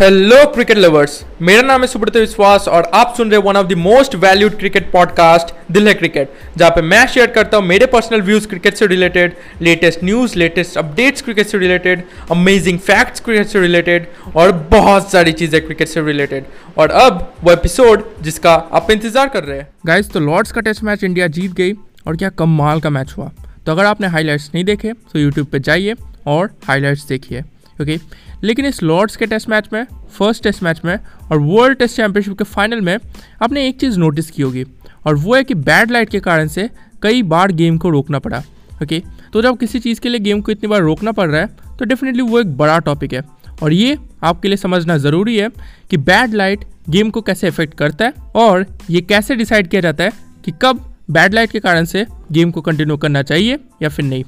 Hello cricket lovers मेरा नाम है सुब्रत विश्वास और आप सुन रहे one of the most valued cricket podcast दिल है क्रिकेट जहाँ पे मैं शेयर करता हूँ मेरे पर्सनल व्यूज़ क्रिकेट से related latest news latest updates cricket से रिलेटेड अमेजिंग फैक्ट्स क्रिकेट से रिलेटेड और बहुत सारी चीज़ें क्रिकेट से रिलेटेड और अब वो एपिसोड जिसका आप इंतज़ार कर रहे हैं। गाइज़ तो लॉर्ड्स का टेस्ट मैच इंडिया जीत गई और क्या कमाल का मैच हुआ। तो अगर आपने हाईलाइट्स नहीं देखे तो यूट्यूब पर जाइए और हाईलाइट्स देखिए। ओके लेकिन इस लॉर्ड्स के टेस्ट मैच में फ़र्स्ट टेस्ट मैच में और वर्ल्ड टेस्ट चैंपियनशिप के फाइनल में आपने एक चीज़ नोटिस की होगी और वो है कि बैड लाइट के कारण से कई बार गेम को रोकना पड़ा। ओके तो जब किसी चीज़ के लिए गेम को इतनी बार रोकना पड़ रहा है तो डेफिनेटली वो एक बड़ा टॉपिक है। और ये आपके लिए समझना ज़रूरी है कि बैड लाइट गेम को कैसे इफ़ेक्ट करता है और ये कैसे डिसाइड किया जाता है कि कब बैड लाइट के कारण से गेम को कंटिन्यू करना चाहिए या फिर नहीं।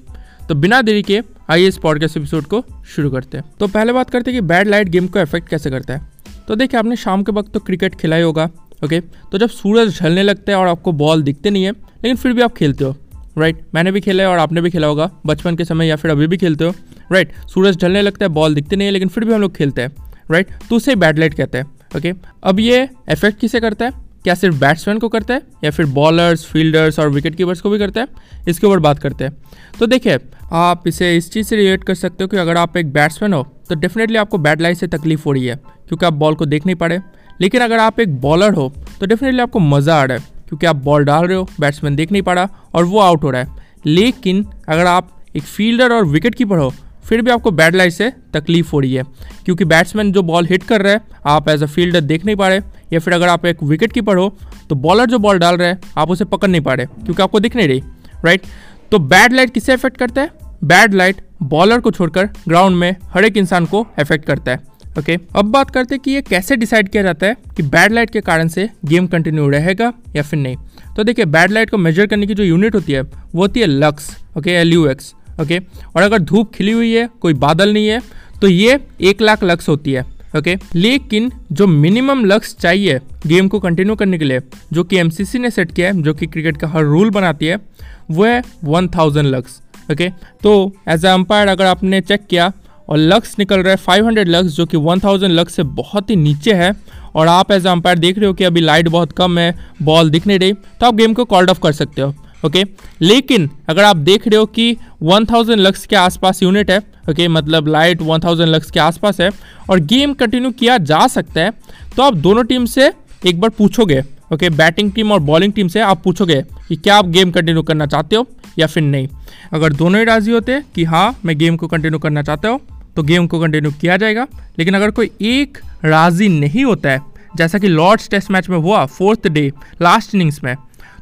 तो बिना देरी के आइए इस पॉडकास्ट एपिसोड को शुरू करते हैं। तो पहले बात करते हैं कि बैड लाइट गेम को इफ़ेक्ट कैसे करता है। तो देखिए, आपने शाम के वक्त तो क्रिकेट खेला ही होगा ओके तो जब सूरज ढलने लगता है और आपको बॉल दिखते नहीं है, लेकिन फिर भी आप खेलते हो राइट मैंने भी खेला है और आपने भी खेला होगा, बचपन के समय या फिर अभी भी खेलते हो राइट सूरज ढलने लगता है बॉल दिखते नहीं है, लेकिन फिर भी हम लोग खेलते हैं राइट तो उसे बैड लाइट कहते हैं ओके अब ये इफ़ेक्ट किसे करता है? क्या सिर्फ़ बैट्समैन को करता है या फिर बॉलर्स फील्डर्स और विकेट कीपर्स को भी करता है? इसके ऊपर बात करते हैं। तो देखिए, आप इसे इस चीज़ से रिलेट कर सकते हो कि अगर आप एक बैट्समैन हो तो डेफिनेटली आपको बैट लाइन से तकलीफ़ हो रही है, क्योंकि आप बॉल को देख नहीं पा रहे। लेकिन अगर आप एक बॉलर हो तो डेफिनेटली आपको मज़ा आ रहा है, क्योंकि आप बॉल डाल रहे हो बैट्समैन देख नहीं पा रहा और वो आउट हो रहा है। लेकिन अगर आप एक फील्डर और विकेट कीपर हो फिर भी आपको बैट लाइट से तकलीफ़ हो रही है क्योंकि बैट्समैन जो बॉल हिट कर रहे हैं आप एज अ फील्डर देख नहीं पा रहे या फिर अगर आप एक विकेट कीपर हो तो बॉलर जो बॉल डाल रहे हैं आप उसे पकड़ नहीं पा रहे क्योंकि आपको दिख नहीं रही राइट तो बैड लाइट किसे अफेक्ट करता है? बैड लाइट बॉलर को छोड़कर ग्राउंड में हर एक इंसान को अफेक्ट करता है ओके okay, अब बात करते हैं कि ये कैसे डिसाइड किया जाता है कि बैड लाइट के कारण से गेम कंटिन्यू रहेगा या फिर नहीं। तो देखिए बैड लाइट को मेजर करने की जो यूनिट होती है वो होती है lux okay L U X okay? और अगर धूप खिली हुई है, कोई बादल नहीं है तो ये एक लाख लक्स होती है, ओके? लेकिन जो मिनिमम लक्स चाहिए गेम को कंटिन्यू करने के लिए, जो कि एमसीसी ने सेट किया है, जो कि क्रिकेट का हर रूल बनाती है वो है वन थाउज़ेंड लक्स, ओके? तो एज ए अम्पायर अगर आपने चेक किया और लक्स निकल रहा है फाइव हंड्रेड लक्स, जो कि वन थाउज़ेंड लक्स से बहुत ही नीचे है, और आप एज ए अम्पायर देख रहे हो कि अभी लाइट बहुत कम है बॉल दिख नहीं रही तो आप गेम को कॉल्ड ऑफ़ कर सकते हो। ओके लेकिन अगर आप देख रहे हो कि 1000 थाउज़ेंड लक्स के आसपास यूनिट है ओके मतलब लाइट 1000 थाउज़ेंड लक्स के आसपास है और गेम कंटिन्यू किया जा सकता है तो आप दोनों टीम से एक बार पूछोगे ओके बैटिंग टीम और बॉलिंग टीम से आप पूछोगे कि क्या आप गेम कंटिन्यू करना चाहते हो या फिर नहीं। अगर दोनों ही राज़ी होते कि हाँ मैं गेम को कंटिन्यू करना चाहता हूँ तो गेम को कंटिन्यू किया जाएगा। लेकिन अगर कोई एक राज़ी नहीं होता है, जैसा कि लॉर्ड्स टेस्ट मैच में हुआ फोर्थ डे लास्ट इनिंग्स में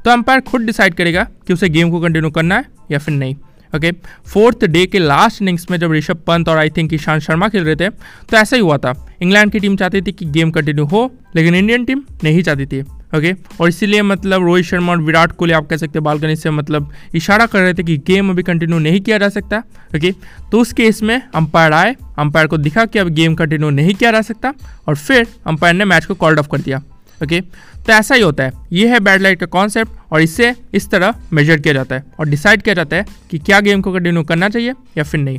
तो अंपायर खुद डिसाइड करेगा कि उसे गेम को कंटिन्यू करना है या फिर नहीं। ओके फोर्थ डे के लास्ट इनिंग्स में जब ऋषभ पंत और आई थिंक ईशांत शर्मा खेल रहे थे तो ऐसा ही हुआ था। इंग्लैंड की टीम चाहती थी कि गेम कंटिन्यू हो, लेकिन इंडियन टीम नहीं चाहती थी। ओके और इसीलिए मतलब रोहित शर्मा और विराट कोहली, आप कह सकते हैं, बालकनी से मतलब इशारा कर रहे थे कि गेम अभी कंटिन्यू नहीं किया जा सकता। ओके तो उस केस में अंपायर आए, अंपायर को दिखा कि अब गेम कंटिन्यू नहीं किया जा सकता, और फिर अंपायर ने मैच को कॉल्ड ऑफ़ कर दिया। ओके तो ऐसा ही होता है। ये है बैड लाइट का कॉन्सेप्ट और इससे इस तरह मेजर किया जाता है और डिसाइड किया जाता है कि क्या गेम को कंटिन्यू करना चाहिए या फिर नहीं।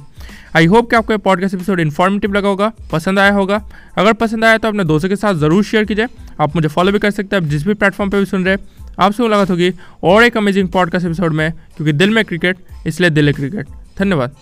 आई होप कि आपको ये पॉडकास्ट एपिसोड इन्फॉर्मेटिव लगा होगा, पसंद आया होगा। अगर पसंद आया तो अपने दोस्तों के साथ ज़रूर शेयर कीजिए। आप मुझे फॉलो भी कर सकते हैं, आप जिस भी प्लेटफॉर्म पर भी सुन रहे हैं। आपसे मुलाकात होगी और एक अमेजिंग पॉडकास्ट एपिसोड में, क्योंकि दिल में क्रिकेट इसलिए दिल है क्रिकेट धन्यवाद।